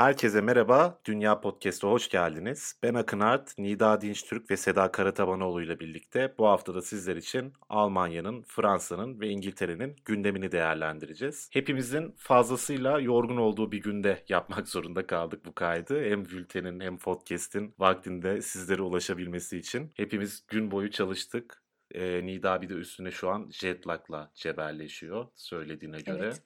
Herkese merhaba, Dünya Podcast'a hoş geldiniz. Ben Akın Art, Nida Dinçtürk ve Seda Karatabanoğlu ile birlikte bu haftada sizler için Almanya'nın, Fransa'nın ve İngiltere'nin gündemini değerlendireceğiz. Hepimizin fazlasıyla yorgun olduğu bir günde yapmak zorunda kaldık bu kaydı. Hem bültenin hem podcast'in vaktinde sizlere ulaşabilmesi için. Hepimiz gün boyu çalıştık. Ee, Nida bir de üstüne şu an jet lag'la cebelleşiyor söylediğine göre Evet.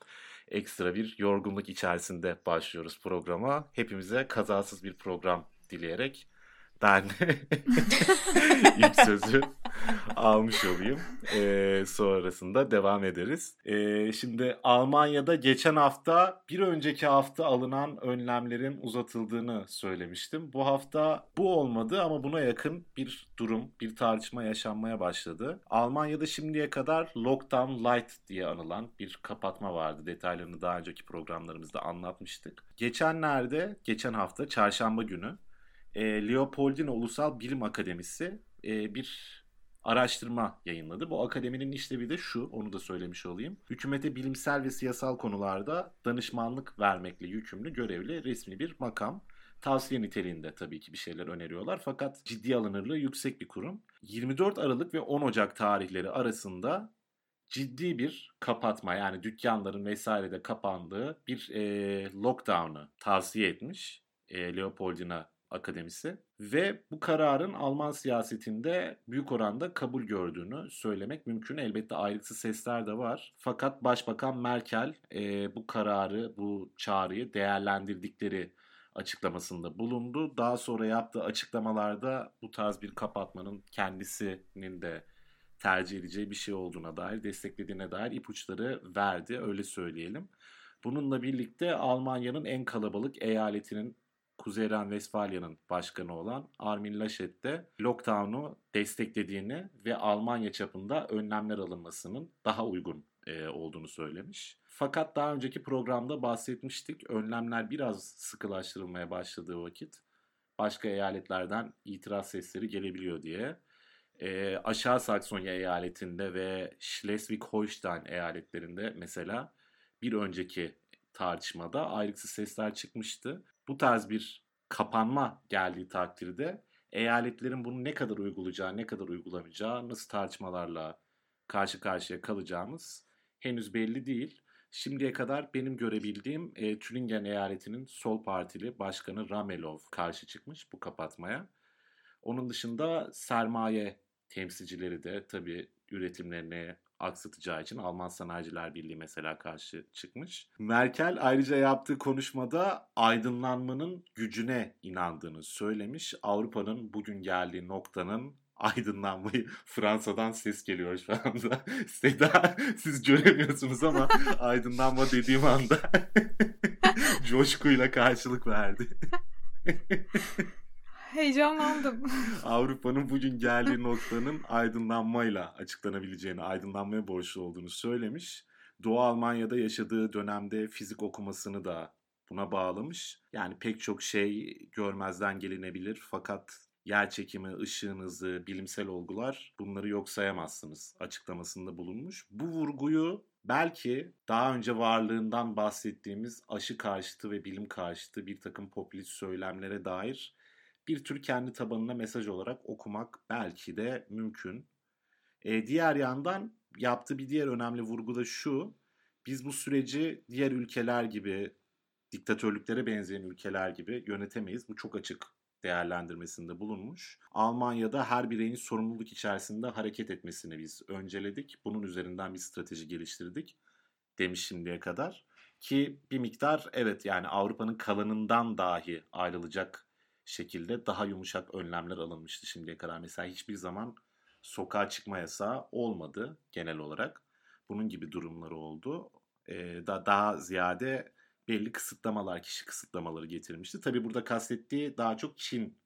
Ekstra bir yorgunluk içerisinde başlıyoruz programa. Hepimize kazasız bir program dileyerek ben ilk sözü almış olayım. Ee, sonrasında devam ederiz. Ee, şimdi Almanya'da geçen hafta bir önceki hafta alınan önlemlerin uzatıldığını söylemiştim. Bu hafta bu olmadı ama buna yakın bir durum, bir tartışma yaşanmaya başladı. Almanya'da şimdiye kadar Lockdown Light diye anılan bir kapatma vardı. Detaylarını daha önceki programlarımızda anlatmıştık. Geçenlerde, geçen hafta çarşamba günü e, Leopoldina Ulusal Bilim Akademisi e, bir araştırma yayınladı. Bu akademinin işlevi de şu, onu da söylemiş olayım. Hükümete bilimsel ve siyasal konularda danışmanlık vermekle yükümlü görevli resmi bir makam. Tavsiye niteliğinde tabii ki bir şeyler öneriyorlar fakat ciddi alınırlığı yüksek bir kurum. 24 Aralık ve 10 Ocak tarihleri arasında ciddi bir kapatma yani dükkanların vesairede kapandığı bir e, lockdown'u tavsiye etmiş e, Leopoldina Akademisi ve bu kararın Alman siyasetinde büyük oranda kabul gördüğünü söylemek mümkün. Elbette ayrıksız sesler de var. Fakat Başbakan Merkel e, bu kararı, bu çağrıyı değerlendirdikleri açıklamasında bulundu. Daha sonra yaptığı açıklamalarda bu tarz bir kapatmanın kendisinin de tercih edeceği bir şey olduğuna dair, desteklediğine dair ipuçları verdi, öyle söyleyelim. Bununla birlikte Almanya'nın en kalabalık eyaletinin Kuzey Ren-Vesfalya'nın başkanı olan Armin Laschet de lockdown'u desteklediğini ve Almanya çapında önlemler alınmasının daha uygun e, olduğunu söylemiş. Fakat daha önceki programda bahsetmiştik. Önlemler biraz sıkılaştırılmaya başladığı vakit başka eyaletlerden itiraz sesleri gelebiliyor diye. E, Aşağı Saksonya eyaletinde ve Schleswig-Holstein eyaletlerinde mesela bir önceki tartışmada ayrıksız sesler çıkmıştı. Bu tarz bir kapanma geldiği takdirde eyaletlerin bunu ne kadar uygulayacağı, ne kadar uygulamayacağı, nasıl tartışmalarla karşı karşıya kalacağımız henüz belli değil. Şimdiye kadar benim görebildiğim e, Thüringen eyaletinin sol partili başkanı Ramelov karşı çıkmış bu kapatmaya. Onun dışında sermaye temsilcileri de tabii üretimlerini aksatacağı için Alman Sanayiciler Birliği mesela karşı çıkmış. Merkel ayrıca yaptığı konuşmada aydınlanmanın gücüne inandığını söylemiş. Avrupa'nın bugün geldiği noktanın aydınlanmayı Fransa'dan ses geliyor şu anda. Seda siz göremiyorsunuz ama aydınlanma dediğim anda coşkuyla karşılık verdi. Heyecanlandım. Avrupa'nın bugün geldiği noktanın aydınlanmayla açıklanabileceğini, aydınlanmaya borçlu olduğunu söylemiş. Doğu Almanya'da yaşadığı dönemde fizik okumasını da buna bağlamış. Yani pek çok şey görmezden gelinebilir fakat yer çekimi, ışığın hızı, bilimsel olgular bunları yok sayamazsınız açıklamasında bulunmuş. Bu vurguyu belki daha önce varlığından bahsettiğimiz aşı karşıtı ve bilim karşıtı bir takım popülist söylemlere dair bir tür kendi tabanına mesaj olarak okumak belki de mümkün. E, diğer yandan yaptığı bir diğer önemli vurgu da şu. Biz bu süreci diğer ülkeler gibi, diktatörlüklere benzeyen ülkeler gibi yönetemeyiz. Bu çok açık değerlendirmesinde bulunmuş. Almanya'da her bireyin sorumluluk içerisinde hareket etmesini biz önceledik. Bunun üzerinden bir strateji geliştirdik demiş şimdiye kadar. Ki bir miktar evet yani Avrupa'nın kalanından dahi ayrılacak şekilde daha yumuşak önlemler alınmıştı şimdiye kadar. Mesela hiçbir zaman sokağa çıkma yasağı olmadı genel olarak. Bunun gibi durumları oldu. Ee, da, daha ziyade belli kısıtlamalar, kişi kısıtlamaları getirmişti. Tabii burada kastettiği daha çok Çin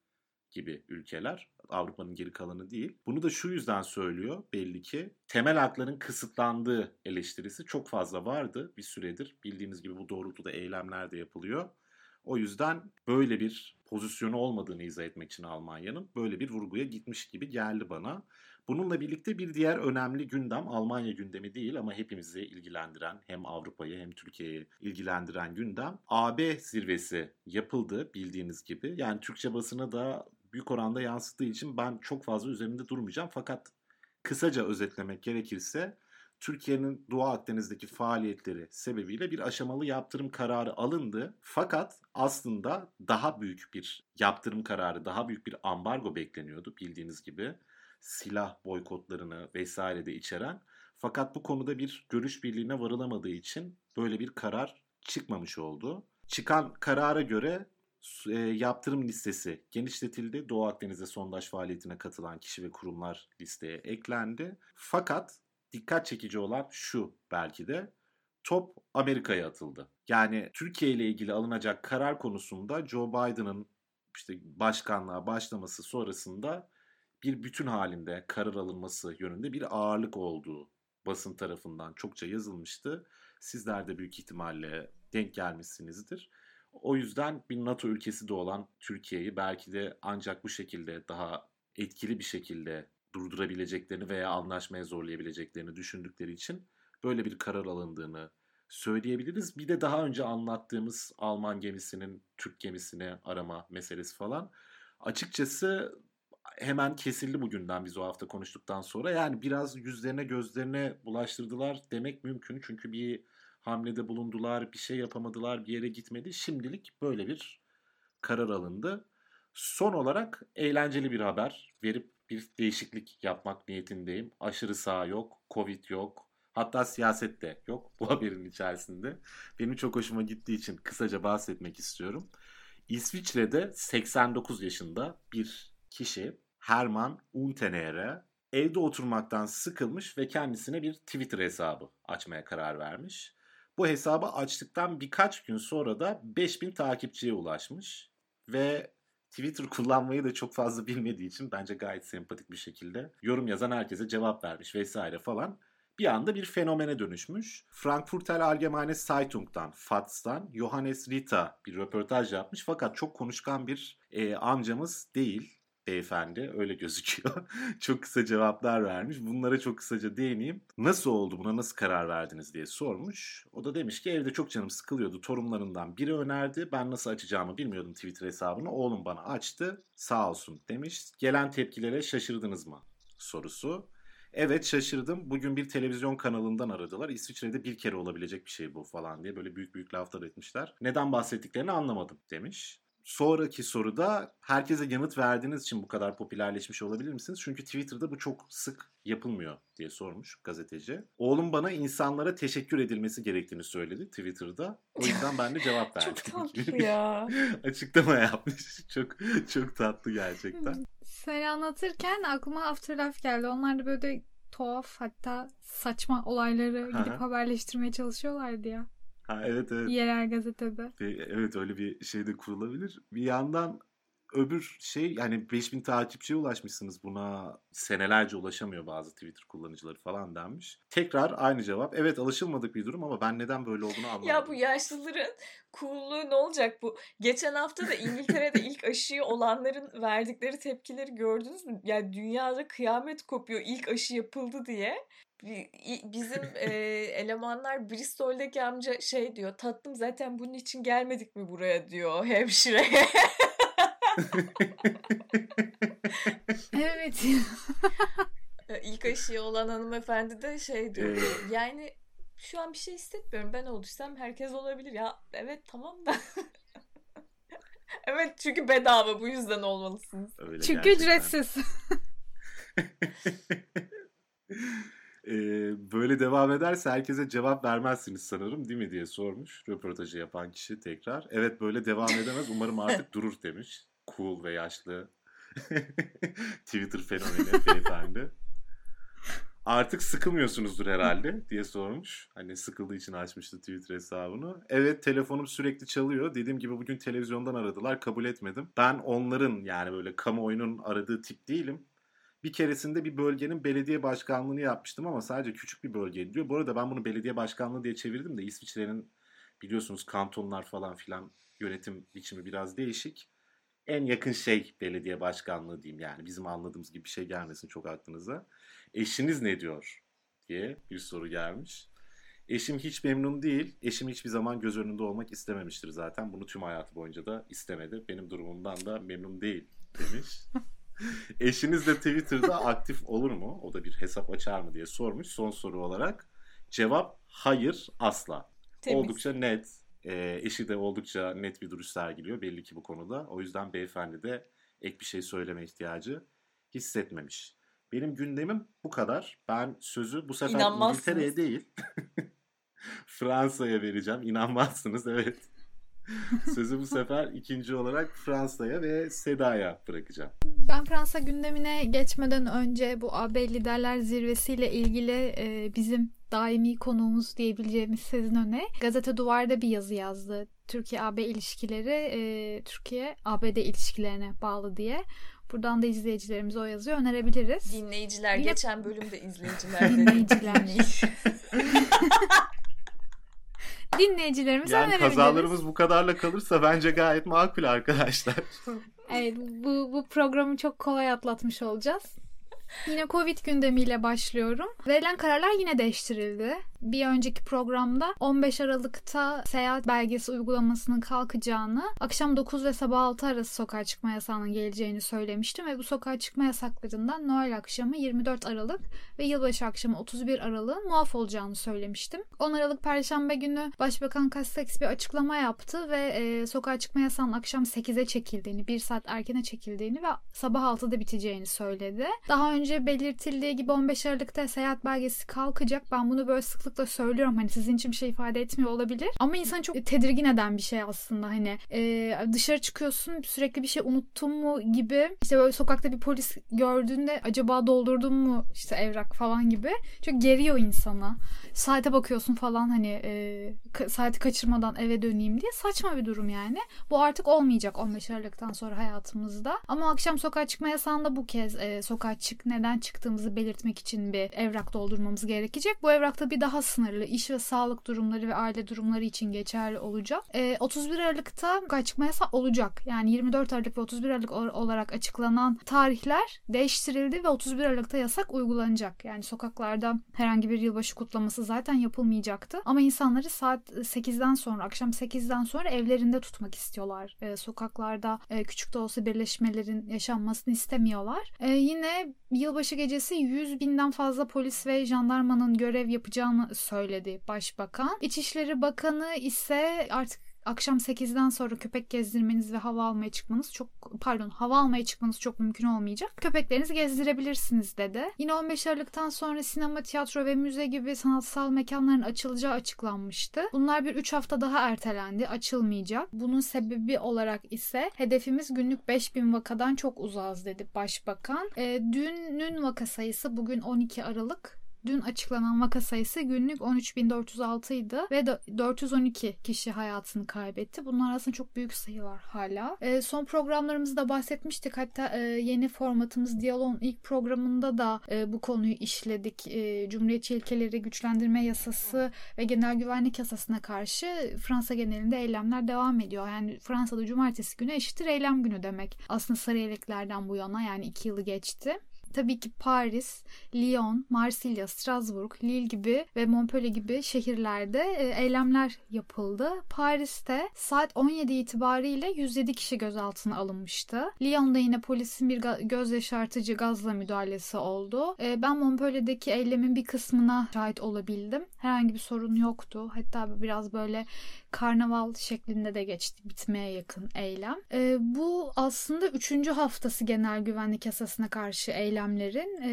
gibi ülkeler. Avrupa'nın geri kalanı değil. Bunu da şu yüzden söylüyor belli ki. Temel hakların kısıtlandığı eleştirisi çok fazla vardı bir süredir. Bildiğiniz gibi bu doğrultuda eylemler de yapılıyor. O yüzden böyle bir pozisyonu olmadığını izah etmek için Almanya'nın böyle bir vurguya gitmiş gibi geldi bana. Bununla birlikte bir diğer önemli gündem Almanya gündemi değil ama hepimizi ilgilendiren hem Avrupa'yı hem Türkiye'yi ilgilendiren gündem AB zirvesi yapıldı bildiğiniz gibi. Yani Türkçe basına da büyük oranda yansıttığı için ben çok fazla üzerinde durmayacağım. Fakat kısaca özetlemek gerekirse Türkiye'nin Doğu Akdeniz'deki faaliyetleri sebebiyle bir aşamalı yaptırım kararı alındı. Fakat aslında daha büyük bir yaptırım kararı, daha büyük bir ambargo bekleniyordu bildiğiniz gibi. Silah boykotlarını vesaire de içeren. Fakat bu konuda bir görüş birliğine varılamadığı için böyle bir karar çıkmamış oldu. Çıkan karara göre e, yaptırım listesi genişletildi. Doğu Akdeniz'de sondaj faaliyetine katılan kişi ve kurumlar listeye eklendi. Fakat dikkat çekici olan şu belki de top Amerika'ya atıldı. Yani Türkiye ile ilgili alınacak karar konusunda Joe Biden'ın işte başkanlığa başlaması sonrasında bir bütün halinde karar alınması yönünde bir ağırlık olduğu basın tarafından çokça yazılmıştı. Sizler de büyük ihtimalle denk gelmişsinizdir. O yüzden bir NATO ülkesi de olan Türkiye'yi belki de ancak bu şekilde daha etkili bir şekilde durdurabileceklerini veya anlaşmaya zorlayabileceklerini düşündükleri için böyle bir karar alındığını söyleyebiliriz. Bir de daha önce anlattığımız Alman gemisinin Türk gemisini arama meselesi falan. Açıkçası hemen kesildi bugünden biz o hafta konuştuktan sonra. Yani biraz yüzlerine gözlerine bulaştırdılar demek mümkün. Çünkü bir hamlede bulundular, bir şey yapamadılar, bir yere gitmedi. Şimdilik böyle bir karar alındı. Son olarak eğlenceli bir haber verip bir değişiklik yapmak niyetindeyim. Aşırı sağ yok, Covid yok, hatta siyaset de yok bu haberin içerisinde. Benim çok hoşuma gittiği için kısaca bahsetmek istiyorum. İsviçre'de 89 yaşında bir kişi Herman Untenere evde oturmaktan sıkılmış ve kendisine bir Twitter hesabı açmaya karar vermiş. Bu hesabı açtıktan birkaç gün sonra da 5000 takipçiye ulaşmış ve Twitter kullanmayı da çok fazla bilmediği için bence gayet sempatik bir şekilde yorum yazan herkese cevap vermiş vesaire falan. Bir anda bir fenomene dönüşmüş. Frankfurter Allgemeine Zeitung'dan, FATS'tan Johannes Rita bir röportaj yapmış. Fakat çok konuşkan bir e, amcamız değil beyefendi öyle gözüküyor. çok kısa cevaplar vermiş. Bunlara çok kısaca değineyim. Nasıl oldu buna nasıl karar verdiniz diye sormuş. O da demiş ki evde çok canım sıkılıyordu. Torunlarından biri önerdi. Ben nasıl açacağımı bilmiyordum Twitter hesabını. Oğlum bana açtı. Sağ olsun demiş. Gelen tepkilere şaşırdınız mı? Sorusu. Evet şaşırdım. Bugün bir televizyon kanalından aradılar. İsviçre'de bir kere olabilecek bir şey bu falan diye böyle büyük büyük laflar etmişler. Neden bahsettiklerini anlamadım demiş. Sonraki soruda herkese yanıt verdiğiniz için bu kadar popülerleşmiş olabilir misiniz? Çünkü Twitter'da bu çok sık yapılmıyor diye sormuş gazeteci. Oğlum bana insanlara teşekkür edilmesi gerektiğini söyledi Twitter'da. O yüzden ben de cevap verdim. çok tatlı ya. Açıklama yapmış. Çok çok tatlı gerçekten. Sen anlatırken aklıma Afterlife geldi. Onlar da böyle tuhaf hatta saçma olayları gidip haberleştirmeye çalışıyorlardı ya. Ha, evet evet. Yerel gazetede. Evet öyle bir şey de kurulabilir. Bir yandan öbür şey yani 5000 takipçiye ulaşmışsınız buna senelerce ulaşamıyor bazı Twitter kullanıcıları falan denmiş. Tekrar aynı cevap. Evet alışılmadık bir durum ama ben neden böyle olduğunu anlamadım. Ya bu yaşlıların coolluğu ne olacak bu? Geçen hafta da İngiltere'de ilk aşıyı olanların verdikleri tepkileri gördünüz mü? Yani dünyada kıyamet kopuyor ilk aşı yapıldı diye bizim e, elemanlar Bristol'deki amca şey diyor tatlım zaten bunun için gelmedik mi buraya diyor hemşireye. evet. İlk aşıyı olan hanımefendi de şey diyor. yani şu an bir şey hissetmiyorum. Ben oluşsam herkes olabilir. Ya evet tamam da. evet çünkü bedava bu yüzden olmalısınız. Öyle çünkü gerçekten. ücretsiz. böyle devam ederse herkese cevap vermezsiniz sanırım değil mi diye sormuş röportajı yapan kişi tekrar. Evet böyle devam edemez umarım artık durur demiş. Cool ve yaşlı Twitter fenomeni beyefendi. Artık sıkılmıyorsunuzdur herhalde diye sormuş. Hani sıkıldığı için açmıştı Twitter hesabını. Evet telefonum sürekli çalıyor. Dediğim gibi bugün televizyondan aradılar kabul etmedim. Ben onların yani böyle kamuoyunun aradığı tip değilim. Bir keresinde bir bölgenin belediye başkanlığını yapmıştım ama sadece küçük bir bölge diyor. Bu arada ben bunu belediye başkanlığı diye çevirdim de İsviçre'nin biliyorsunuz kantonlar falan filan yönetim biçimi biraz değişik. En yakın şey belediye başkanlığı diyeyim yani bizim anladığımız gibi bir şey gelmesin çok aklınıza. Eşiniz ne diyor diye bir soru gelmiş. Eşim hiç memnun değil. Eşim hiçbir zaman göz önünde olmak istememiştir zaten. Bunu tüm hayatı boyunca da istemedi. Benim durumumdan da memnun değil demiş. Eşiniz de Twitter'da aktif olur mu? O da bir hesap açar mı diye sormuş son soru olarak. Cevap hayır asla. Temiz. Oldukça net. E, eşi de oldukça net bir duruş sergiliyor belli ki bu konuda. O yüzden beyefendi de ek bir şey söyleme ihtiyacı hissetmemiş. Benim gündemim bu kadar. Ben sözü bu sefer. İngiltere'ye değil Fransa'ya vereceğim. İnanmazsınız evet. Sözü bu sefer ikinci olarak Fransa'ya ve Seda'ya bırakacağım. Ben Fransa gündemine geçmeden önce bu AB Liderler Zirvesi'yle ilgili e, bizim daimi konuğumuz diyebileceğimiz Sezin Öne gazete duvarda bir yazı yazdı. Türkiye-AB ilişkileri e, Türkiye-ABD ilişkilerine bağlı diye. Buradan da izleyicilerimize o yazıyı önerebiliriz. Dinleyiciler Yine- geçen bölümde izleyiciler. Dinleyiciler. Dinleyici. Dinleyicilerimize Yani önerebiliriz. kazalarımız bu kadarla kalırsa bence gayet makul arkadaşlar. Evet bu, bu programı çok kolay atlatmış olacağız. Yine Covid gündemiyle başlıyorum. Verilen kararlar yine değiştirildi. Bir önceki programda 15 Aralık'ta seyahat belgesi uygulamasının kalkacağını, akşam 9 ve sabah 6 arası sokağa çıkma yasağının geleceğini söylemiştim ve bu sokağa çıkma yasaklarından Noel akşamı 24 Aralık ve yılbaşı akşamı 31 Aralık'ın muaf olacağını söylemiştim. 10 Aralık Perşembe günü Başbakan Castex bir açıklama yaptı ve e, sokağa çıkma yasağının akşam 8'e çekildiğini, 1 saat erkene çekildiğini ve sabah 6'da biteceğini söyledi. Daha önce belirtildiği gibi 15 Aralık'ta seyahat belgesi kalkacak. Ben bunu böyle sıklıkla söylüyorum. Hani sizin için bir şey ifade etmiyor olabilir. Ama insanı çok tedirgin eden bir şey aslında. Hani e, dışarı çıkıyorsun sürekli bir şey unuttun mu gibi. İşte böyle sokakta bir polis gördüğünde acaba doldurdun mu işte evrak falan gibi. Çok geriyor insana. Saate bakıyorsun falan hani e, saati kaçırmadan eve döneyim diye. Saçma bir durum yani. Bu artık olmayacak 15 Aralık'tan sonra hayatımızda. Ama akşam sokağa çıkma yasağında bu kez e, sokağa çık neden çıktığımızı belirtmek için bir evrak doldurmamız gerekecek. Bu evrakta bir daha sınırlı iş ve sağlık durumları ve aile durumları için geçerli olacak. E, 31 Aralık'ta çıkma yasağı olacak. Yani 24 Aralık ve 31 Aralık ol- olarak açıklanan tarihler değiştirildi ve 31 Aralık'ta yasak uygulanacak. Yani sokaklarda herhangi bir yılbaşı kutlaması zaten yapılmayacaktı. Ama insanları saat 8'den sonra, akşam 8'den sonra evlerinde tutmak istiyorlar. Ee, sokaklarda e, küçük de olsa birleşmelerin yaşanmasını istemiyorlar. Ee, yine yılbaşı gecesi 100 binden fazla polis ve jandarmanın görev yapacağını söyledi başbakan. İçişleri Bakanı ise artık akşam 8'den sonra köpek gezdirmeniz ve hava almaya çıkmanız çok pardon hava almaya çıkmanız çok mümkün olmayacak. Köpeklerinizi gezdirebilirsiniz dedi. Yine 15 Aralık'tan sonra sinema, tiyatro ve müze gibi sanatsal mekanların açılacağı açıklanmıştı. Bunlar bir 3 hafta daha ertelendi. Açılmayacak. Bunun sebebi olarak ise hedefimiz günlük 5000 vakadan çok uzağız dedi başbakan. E, dünün vaka sayısı bugün 12 Aralık. Dün açıklanan vaka sayısı günlük 13.406 idi ve de- 412 kişi hayatını kaybetti. Bunlar aslında çok büyük sayılar hala. E, son programlarımızda bahsetmiştik. Hatta e, yeni formatımız Diyalog'un ilk programında da e, bu konuyu işledik. E, Cumhuriyetçi ilkeleri güçlendirme yasası ve genel güvenlik yasasına karşı Fransa genelinde eylemler devam ediyor. Yani Fransa'da cumartesi günü eşittir eylem günü demek. Aslında sarı yeleklerden bu yana yani iki yılı geçti. Tabii ki Paris, Lyon, Marsilya, Strasbourg, Lille gibi ve Montpellier gibi şehirlerde e, eylemler yapıldı. Paris'te saat 17 itibariyle 107 kişi gözaltına alınmıştı. Lyon'da yine polisin bir göz yaşartıcı gazla müdahalesi oldu. E, ben Montpellier'deki eylemin bir kısmına şahit olabildim. Herhangi bir sorun yoktu. Hatta biraz böyle karnaval şeklinde de geçti bitmeye yakın eylem. E, bu aslında üçüncü haftası genel güvenlik yasasına karşı eylemlerin. E,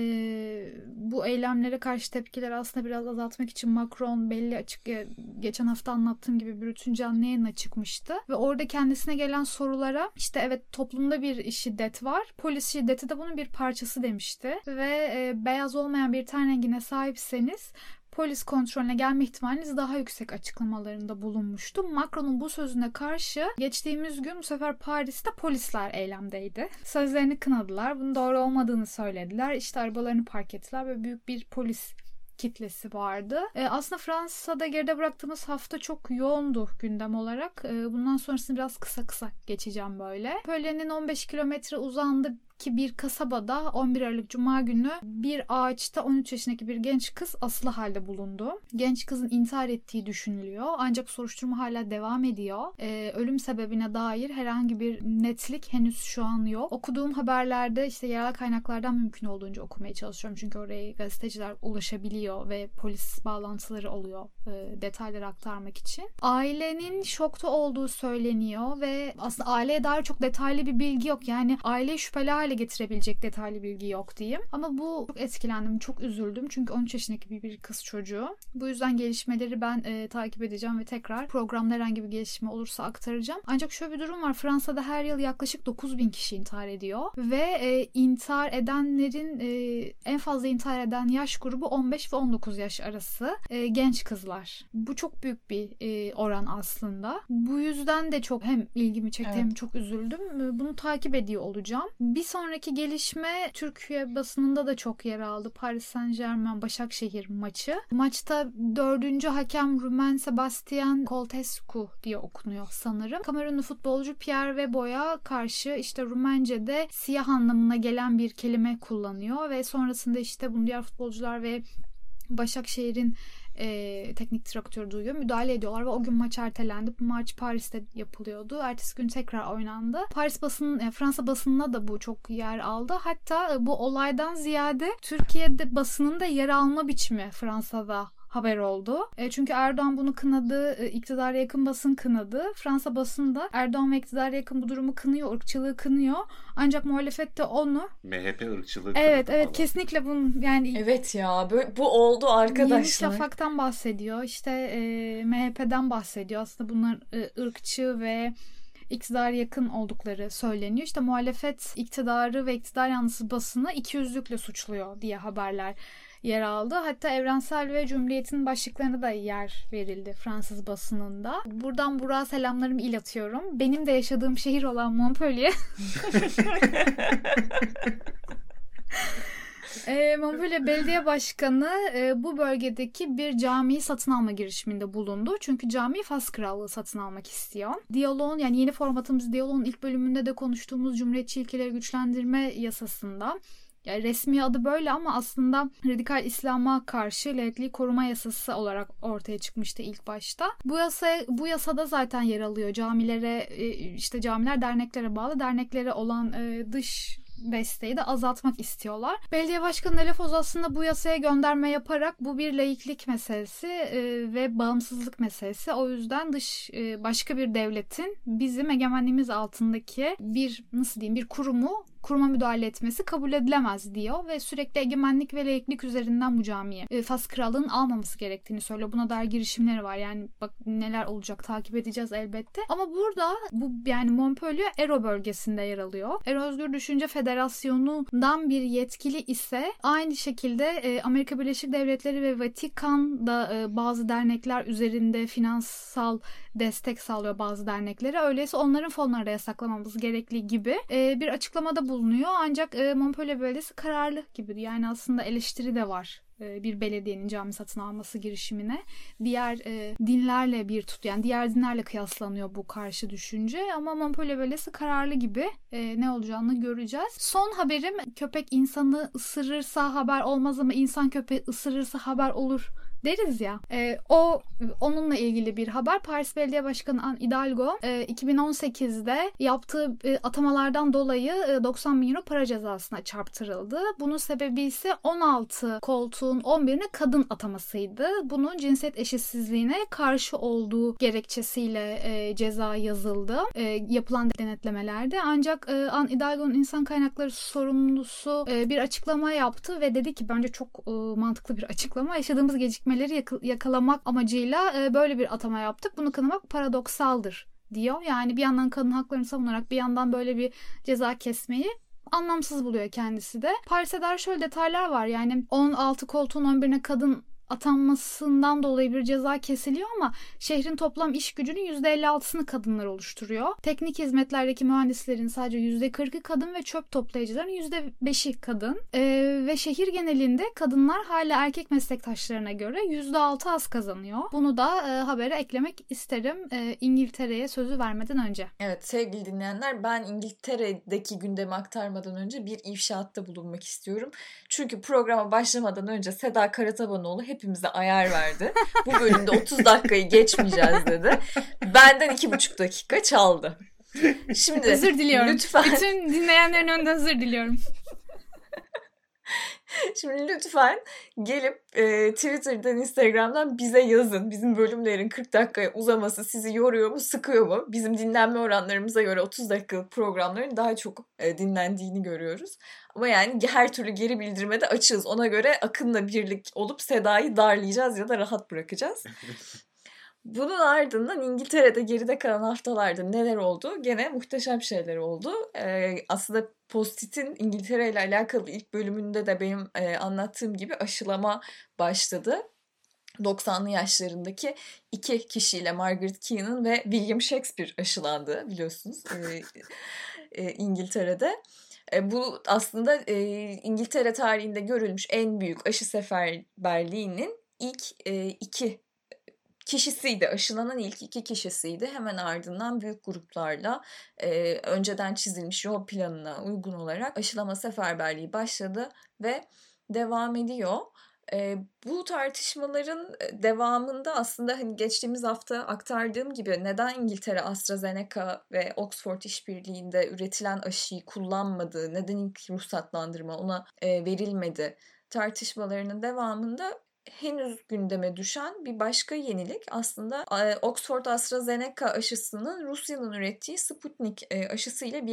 bu eylemlere karşı tepkiler aslında biraz azaltmak için Macron belli açık e, geçen hafta anlattığım gibi bir bütün canlı yayına çıkmıştı. Ve orada kendisine gelen sorulara işte evet toplumda bir şiddet var. Polis şiddeti de bunun bir parçası demişti. Ve e, beyaz olmayan bir ten rengine sahipseniz polis kontrolüne gelme ihtimaliniz daha yüksek açıklamalarında bulunmuştu. Macron'un bu sözüne karşı geçtiğimiz gün bu sefer Paris'te polisler eylemdeydi. Sözlerini kınadılar. Bunun doğru olmadığını söylediler. İşte arabalarını park ettiler ve büyük bir polis kitlesi vardı. E, aslında Fransa'da geride bıraktığımız hafta çok yoğundu gündem olarak. E, bundan sonrasını biraz kısa kısa geçeceğim böyle. Pöle'nin 15 kilometre uzandı ki bir kasabada 11 Aralık Cuma günü bir ağaçta 13 yaşındaki bir genç kız asılı halde bulundu. Genç kızın intihar ettiği düşünülüyor ancak soruşturma hala devam ediyor. Ee, ölüm sebebine dair herhangi bir netlik henüz şu an yok. Okuduğum haberlerde işte yerel kaynaklardan mümkün olduğunca okumaya çalışıyorum çünkü oraya gazeteciler ulaşabiliyor ve polis bağlantıları oluyor e, detayları aktarmak için. Ailenin şokta olduğu söyleniyor ve aslında aileye dair çok detaylı bir bilgi yok. Yani aile şüpheli hale getirebilecek detaylı bilgi yok diyeyim. Ama bu çok etkilendim, çok üzüldüm. Çünkü 13 yaşındaki bir, bir kız çocuğu. Bu yüzden gelişmeleri ben e, takip edeceğim ve tekrar programda herhangi bir gelişme olursa aktaracağım. Ancak şöyle bir durum var. Fransa'da her yıl yaklaşık 9 bin kişi intihar ediyor. Ve e, intihar edenlerin e, en fazla intihar eden yaş grubu 15 ve 19 yaş arası. E, genç kızlar. Bu çok büyük bir e, oran aslında. Bu yüzden de çok hem ilgimi çekti Evet. hem çok üzüldüm. E, Bunu takip ediyor olacağım. Bir sonraki gelişme Türkiye basınında da çok yer aldı. Paris Saint Germain Başakşehir maçı. Maçta dördüncü hakem Rumen Sebastian Coltescu diye okunuyor sanırım. Kamerunlu futbolcu Pierre Webo'ya karşı işte Rumence'de siyah anlamına gelen bir kelime kullanıyor ve sonrasında işte bunu diğer futbolcular ve Başakşehir'in e, teknik direktörü duyuyor. Müdahale ediyorlar ve o gün maç ertelendi. Maç Paris'te yapılıyordu. Ertesi gün tekrar oynandı. Paris basının, e, Fransa basınına da bu çok yer aldı. Hatta e, bu olaydan ziyade Türkiye'de basının da yer alma biçimi Fransa'da haber oldu. E, çünkü Erdoğan bunu kınadı, e, iktidara yakın basın kınadı. Fransa basını da Erdoğan ve iktidara yakın bu durumu kınıyor, ırkçılığı kınıyor. Ancak muhalefet de onu MHP ırkçılığı. evet evet falan. kesinlikle bunun yani Evet ya böyle, bu oldu Yeni arkadaşlar. Şafak'tan bahsediyor. İşte e, MHP'den bahsediyor. Aslında bunlar e, ırkçı ve iktidara yakın oldukları söyleniyor. İşte muhalefet iktidarı ve iktidar yanlısı basını ikiyüzlükle suçluyor diye haberler yer aldı. Hatta Evrensel ve Cumhuriyet'in başlıklarına da yer verildi Fransız basınında. Buradan Burak'a selamlarımı ilatıyorum. Benim de yaşadığım şehir olan Montpellier E, Montpellier Belediye Başkanı e, bu bölgedeki bir camiyi satın alma girişiminde bulundu. Çünkü camiyi Fas Krallığı satın almak istiyor. Diyaloğun yani yeni formatımız Diyaloğun ilk bölümünde de konuştuğumuz Cumhuriyetçi ilkeleri güçlendirme yasasında yani resmi adı böyle ama aslında radikal İslam'a karşı laikliği koruma yasası olarak ortaya çıkmıştı ilk başta. Bu yasa bu yasada zaten yer alıyor camilere e, işte camiler derneklere bağlı derneklere olan e, dış desteği de azaltmak istiyorlar. Belediye başkanı Elif Oz aslında bu yasaya gönderme yaparak bu bir laiklik meselesi e, ve bağımsızlık meselesi. O yüzden dış e, başka bir devletin bizim egemenliğimiz altındaki bir nasıl diyeyim bir kurumu kuruma müdahale etmesi kabul edilemez diyor ve sürekli egemenlik ve laiklik üzerinden bu camiye e, Fas Krallığı'nın almaması gerektiğini söylüyor. Buna dair girişimleri var. Yani bak neler olacak takip edeceğiz elbette. Ama burada bu yani Montpellier Ero bölgesinde yer alıyor. Ero Özgür Düşünce Federasyonu'ndan bir yetkili ise aynı şekilde e, Amerika Birleşik Devletleri ve Vatikan da e, bazı dernekler üzerinde finansal destek sağlıyor bazı derneklere. Öyleyse onların fonları da yasaklamamız gerekli gibi e, bir açıklamada bulunuyor. Ancak e, Montpellier Belediyesi kararlı gibi. Yani aslında eleştiri de var e, bir belediyenin cami satın alması girişimine. Diğer e, dinlerle bir tut yani diğer dinlerle kıyaslanıyor bu karşı düşünce ama Montpellier Belediyesi kararlı gibi e, ne olacağını göreceğiz. Son haberim köpek insanı ısırırsa haber olmaz ama insan köpeği ısırırsa haber olur deriz ya. E, o onunla ilgili bir haber. Paris Belediye Başkanı Anne Hidalgo e, 2018'de yaptığı e, atamalardan dolayı e, 90 bin euro para cezasına çarptırıldı. Bunun sebebi ise 16 koltuğun 11'ine kadın atamasıydı. Bunun cinsiyet eşitsizliğine karşı olduğu gerekçesiyle e, ceza yazıldı. E, yapılan denetlemelerde. Ancak e, Anne Hidalgo'nun insan kaynakları sorumlusu e, bir açıklama yaptı ve dedi ki bence çok e, mantıklı bir açıklama. Yaşadığımız gecikmeleri yak- yakalamak amacıyla e, böyle bir atama yaptık. Bunu kınamak paradoksaldır diyor. Yani bir yandan kadın haklarını savunarak bir yandan böyle bir ceza kesmeyi anlamsız buluyor kendisi de. Paris'e dair şöyle detaylar var. Yani 16 koltuğun 11'ine kadın atanmasından dolayı bir ceza kesiliyor ama şehrin toplam iş gücünün %56'sını kadınlar oluşturuyor. Teknik hizmetlerdeki mühendislerin sadece %40'ı kadın ve çöp toplayıcıların %5'i kadın. Ee, ve şehir genelinde kadınlar hala erkek meslektaşlarına göre %6 az kazanıyor. Bunu da e, habere eklemek isterim e, İngiltere'ye sözü vermeden önce. Evet sevgili dinleyenler ben İngiltere'deki gündemi aktarmadan önce bir ifşaatta bulunmak istiyorum. Çünkü programa başlamadan önce Seda Karatabanoğlu hepimize ayar verdi. Bu bölümde 30 dakikayı geçmeyeceğiz dedi. Benden 2,5 dakika çaldı. Şimdi Özür diliyorum. lütfen Bütün dinleyenlerin önünde özür diliyorum. Şimdi lütfen gelip e, Twitter'dan, Instagram'dan bize yazın. Bizim bölümlerin 40 dakikaya uzaması sizi yoruyor mu, sıkıyor mu? Bizim dinlenme oranlarımıza göre 30 dakikalık programların daha çok e, dinlendiğini görüyoruz. Ama yani her türlü geri bildirime de açığız. Ona göre Akın'la birlik olup Seda'yı darlayacağız ya da rahat bırakacağız. Bunun ardından İngiltere'de geride kalan haftalarda neler oldu? Gene muhteşem şeyler oldu. Ee, aslında Postit'in İngiltere ile alakalı ilk bölümünde de benim e, anlattığım gibi aşılama başladı. 90'lı yaşlarındaki iki kişiyle Margaret Keenan ve William Shakespeare aşılandı biliyorsunuz e, e, İngiltere'de. E, bu aslında İngiltere tarihinde görülmüş en büyük aşı seferberliğinin ilk iki kişisiydi. Aşılanan ilk iki kişisiydi. Hemen ardından büyük gruplarla önceden çizilmiş yol planına uygun olarak aşılama seferberliği başladı ve devam ediyor. E, bu tartışmaların devamında aslında hani geçtiğimiz hafta aktardığım gibi neden İngiltere AstraZeneca ve Oxford işbirliğinde üretilen aşıyı kullanmadı, neden ilk ruhsatlandırma ona e, verilmedi tartışmalarının devamında henüz gündeme düşen bir başka yenilik aslında Oxford AstraZeneca aşısının Rusya'nın ürettiği Sputnik aşısı ile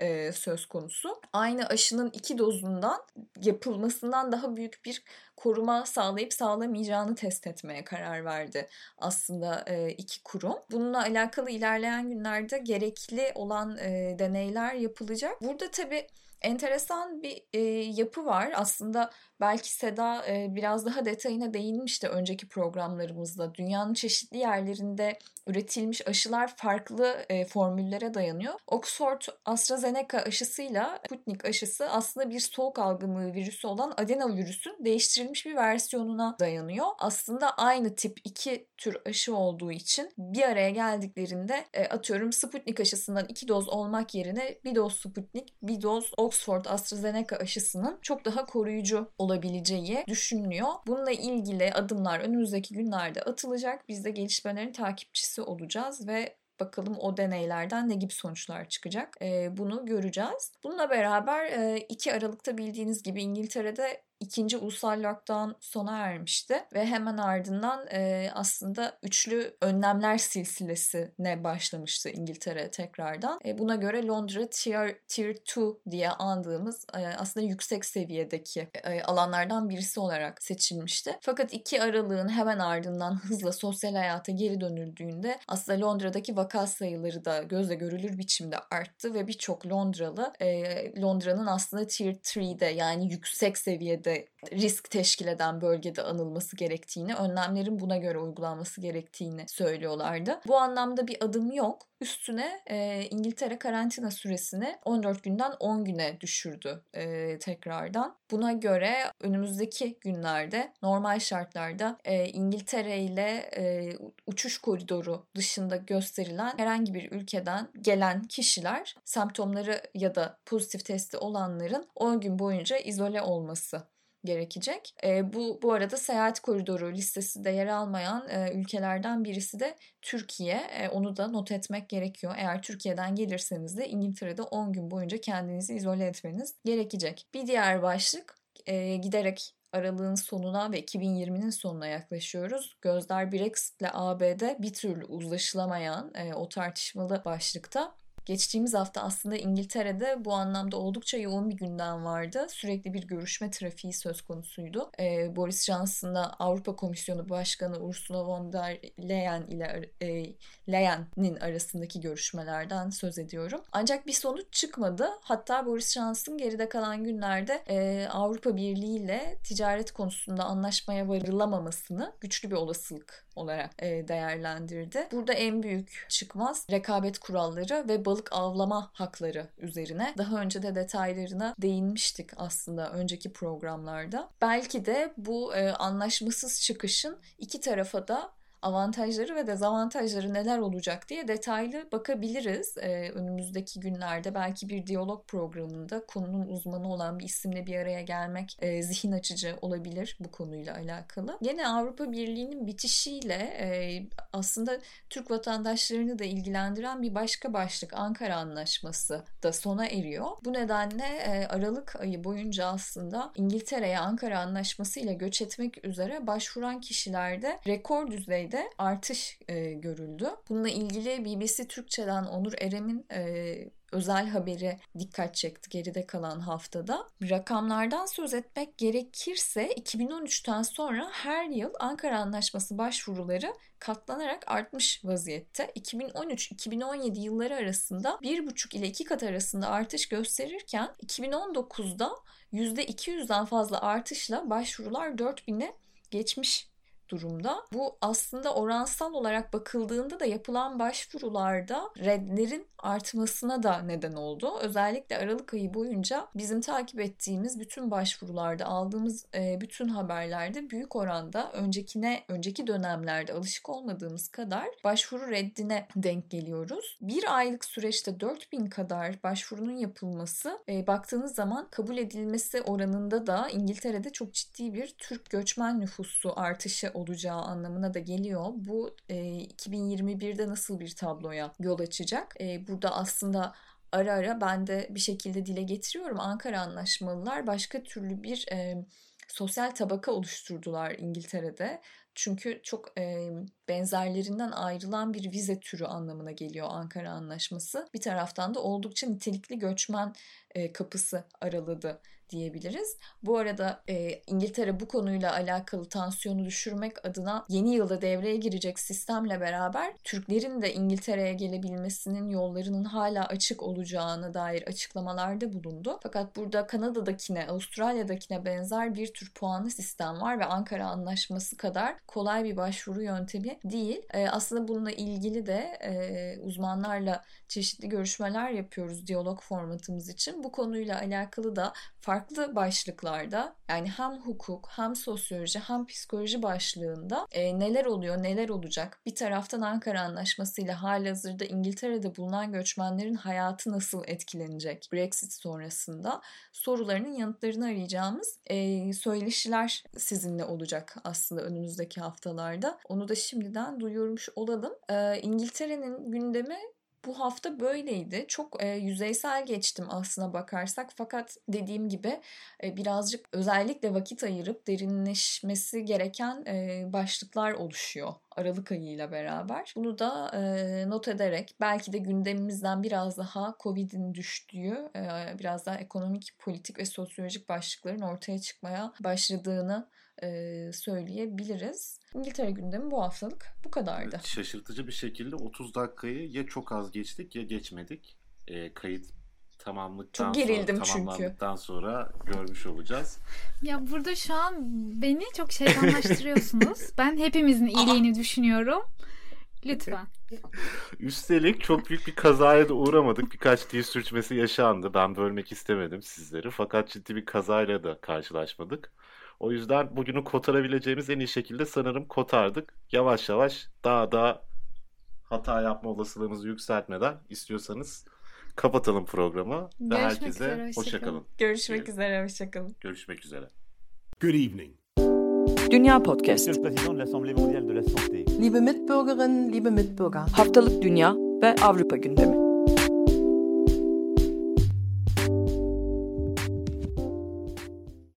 birleştirilmesi söz konusu. Aynı aşının iki dozundan yapılmasından daha büyük bir koruma sağlayıp sağlamayacağını test etmeye karar verdi aslında iki kurum. Bununla alakalı ilerleyen günlerde gerekli olan deneyler yapılacak. Burada tabii enteresan bir e, yapı var. Aslında belki Seda e, biraz daha detayına değinmişti önceki programlarımızda. Dünyanın çeşitli yerlerinde üretilmiş aşılar farklı e, formüllere dayanıyor. Oxford AstraZeneca aşısıyla Sputnik aşısı aslında bir soğuk algınlığı virüsü olan adenovirüsün değiştirilmiş bir versiyonuna dayanıyor. Aslında aynı tip iki tür aşı olduğu için bir araya geldiklerinde e, atıyorum Sputnik aşısından iki doz olmak yerine bir doz Sputnik, bir doz Oxford AstraZeneca aşısının çok daha koruyucu olabileceği düşünülüyor. Bununla ilgili adımlar önümüzdeki günlerde atılacak. Biz de gelişmelerin takipçisi olacağız ve bakalım o deneylerden ne gibi sonuçlar çıkacak. E, bunu göreceğiz. Bununla beraber e, 2 Aralık'ta bildiğiniz gibi İngiltere'de ikinci ulusal lockdown sona ermişti ve hemen ardından e, aslında üçlü önlemler silsilesine başlamıştı İngiltere tekrardan. E, buna göre Londra Tier, Tier 2 diye andığımız e, aslında yüksek seviyedeki e, alanlardan birisi olarak seçilmişti. Fakat 2 Aralık'ın hemen ardından hızla sosyal hayata geri dönüldüğünde aslında Londra'daki vaka sayıları da gözle görülür biçimde arttı ve birçok Londralı e, Londra'nın aslında Tier 3'de yani yüksek seviyede de risk teşkil eden bölgede anılması gerektiğini, önlemlerin buna göre uygulanması gerektiğini söylüyorlardı. Bu anlamda bir adım yok. Üstüne e, İngiltere karantina süresini 14 günden 10 güne düşürdü e, tekrardan. Buna göre önümüzdeki günlerde normal şartlarda e, İngiltere ile e, uçuş koridoru dışında gösterilen herhangi bir ülkeden gelen kişiler semptomları ya da pozitif testi olanların 10 gün boyunca izole olması gerekecek. E, bu bu arada seyahat koridoru listesinde yer almayan e, ülkelerden birisi de Türkiye. E, onu da not etmek gerekiyor. Eğer Türkiye'den gelirseniz de İngiltere'de 10 gün boyunca kendinizi izole etmeniz gerekecek. Bir diğer başlık e, giderek aralığın sonuna ve 2020'nin sonuna yaklaşıyoruz. Gözler Brexit ile AB'de bir türlü uzlaşılamayan e, o tartışmalı başlıkta Geçtiğimiz hafta aslında İngiltere'de bu anlamda oldukça yoğun bir gündem vardı. Sürekli bir görüşme trafiği söz konusuydu. Ee, Boris Johnson'la Avrupa Komisyonu Başkanı Ursula von der Leyen ile e, Leyen'in arasındaki görüşmelerden söz ediyorum. Ancak bir sonuç çıkmadı. Hatta Boris Johnson geride kalan günlerde e, Avrupa Birliği ile ticaret konusunda anlaşmaya varılamamasını güçlü bir olasılık olarak e, değerlendirdi. Burada en büyük çıkmaz rekabet kuralları ve balık avlama hakları üzerine. Daha önce de detaylarına değinmiştik aslında önceki programlarda. Belki de bu e, anlaşmasız çıkışın iki tarafa da avantajları ve dezavantajları neler olacak diye detaylı bakabiliriz. Ee, önümüzdeki günlerde belki bir diyalog programında konunun uzmanı olan bir isimle bir araya gelmek e, zihin açıcı olabilir bu konuyla alakalı. Yine Avrupa Birliği'nin bitişiyle e, aslında Türk vatandaşlarını da ilgilendiren bir başka başlık Ankara Anlaşması da sona eriyor. Bu nedenle e, Aralık ayı boyunca aslında İngiltere'ye Ankara Anlaşması ile göç etmek üzere başvuran kişilerde rekor düzeyde düzeyde artış e, görüldü. Bununla ilgili BBC Türkçe'den Onur Erem'in e, özel haberi dikkat çekti geride kalan haftada. Rakamlardan söz etmek gerekirse 2013'ten sonra her yıl Ankara Anlaşması başvuruları katlanarak artmış vaziyette. 2013-2017 yılları arasında 1,5 ile 2 kat arasında artış gösterirken 2019'da %200'den fazla artışla başvurular 4000'e geçmiş durumda. Bu aslında oransal olarak bakıldığında da yapılan başvurularda redlerin artmasına da neden oldu. Özellikle Aralık ayı boyunca bizim takip ettiğimiz bütün başvurularda aldığımız e, bütün haberlerde büyük oranda öncekine önceki dönemlerde alışık olmadığımız kadar başvuru reddine denk geliyoruz. Bir aylık süreçte 4000 kadar başvurunun yapılması e, baktığınız zaman kabul edilmesi oranında da İngiltere'de çok ciddi bir Türk göçmen nüfusu artışı olacağı anlamına da geliyor. Bu e, 2021'de nasıl bir tabloya yol açacak? E, burada aslında ara ara ben de bir şekilde dile getiriyorum. Ankara Anlaşmalılar başka türlü bir e, sosyal tabaka oluşturdular İngiltere'de. Çünkü çok e, benzerlerinden ayrılan bir vize türü anlamına geliyor Ankara Anlaşması. Bir taraftan da oldukça nitelikli göçmen e, kapısı araladı diyebiliriz. Bu arada e, İngiltere bu konuyla alakalı tansiyonu düşürmek adına yeni yılda devreye girecek sistemle beraber Türklerin de İngiltere'ye gelebilmesinin yollarının hala açık olacağına dair açıklamalarda bulundu. Fakat burada Kanada'dakine, Avustralya'dakine benzer bir tür puanlı sistem var ve Ankara Anlaşması kadar kolay bir başvuru yöntemi değil. E, aslında bununla ilgili de e, uzmanlarla çeşitli görüşmeler yapıyoruz diyalog formatımız için. Bu konuyla alakalı da farklı başlıklarda yani hem hukuk hem sosyoloji hem psikoloji başlığında e, neler oluyor neler olacak bir taraftan Ankara Anlaşması ile halihazırda İngiltere'de bulunan göçmenlerin hayatı nasıl etkilenecek Brexit sonrasında sorularının yanıtlarını arayacağımız e, söyleşiler sizinle olacak aslında önümüzdeki haftalarda. Onu da şimdiden duyurmuş olalım. E, İngiltere'nin gündemi bu hafta böyleydi. Çok e, yüzeysel geçtim aslına bakarsak fakat dediğim gibi e, birazcık özellikle vakit ayırıp derinleşmesi gereken e, başlıklar oluşuyor Aralık ayıyla beraber. Bunu da e, not ederek belki de gündemimizden biraz daha Covid'in düştüğü, e, biraz daha ekonomik, politik ve sosyolojik başlıkların ortaya çıkmaya başladığını e, söyleyebiliriz. İngiltere gündemi bu haftalık bu kadardı. Evet, şaşırtıcı bir şekilde 30 dakikayı ya çok az geçtik ya geçmedik. E, kayıt tamamlıktan çok gerildim sonra, çünkü. tamamlandıktan sonra görmüş olacağız. Ya burada şu an beni çok şeytanlaştırıyorsunuz. ben hepimizin iyiliğini düşünüyorum. Lütfen. Üstelik çok büyük bir kazaya da uğramadık. Birkaç dil sürçmesi yaşandı. Ben bölmek istemedim sizleri. Fakat ciddi bir kazayla da karşılaşmadık. O yüzden bugünü kotarabileceğimiz en iyi şekilde sanırım kotardık. Yavaş yavaş daha da hata yapma olasılığımızı yükseltmeden istiyorsanız kapatalım programı. Ve Görüşmek herkese üzere, hoşça hoşçakalın. kalın. Görüşmek Diyelim. üzere, hoşçakalın. Görüşmek üzere. Good evening. Dünya Podcast. Liebe Mitbürgerinnen, liebe Mitbürger. Haftalık Dünya ve Avrupa gündemi.